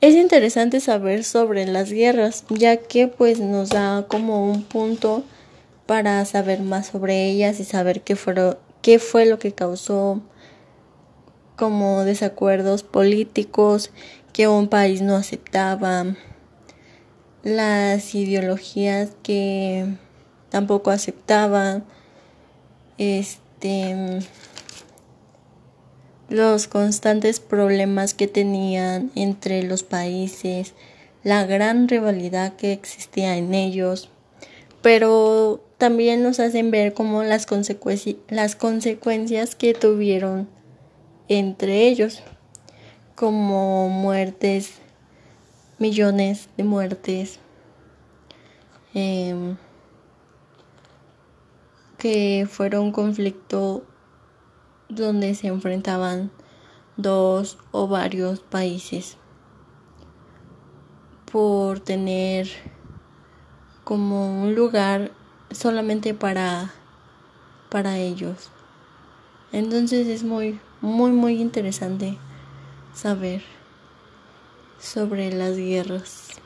Es interesante saber sobre las guerras, ya que pues nos da como un punto para saber más sobre ellas y saber qué, fue lo que causó como desacuerdos políticos que un país no aceptaba, las ideologías que tampoco aceptaba, este los constantes problemas que tenían entre los países, la gran rivalidad que existía en ellos, pero también nos hacen ver como las, consecuencias que tuvieron entre ellos, como muertes, millones de muertes, eh, que fueron conflicto donde se enfrentaban dos o varios países por tener como un lugar solamente para para ellos. Entonces es muy muy muy interesante saber sobre las guerras.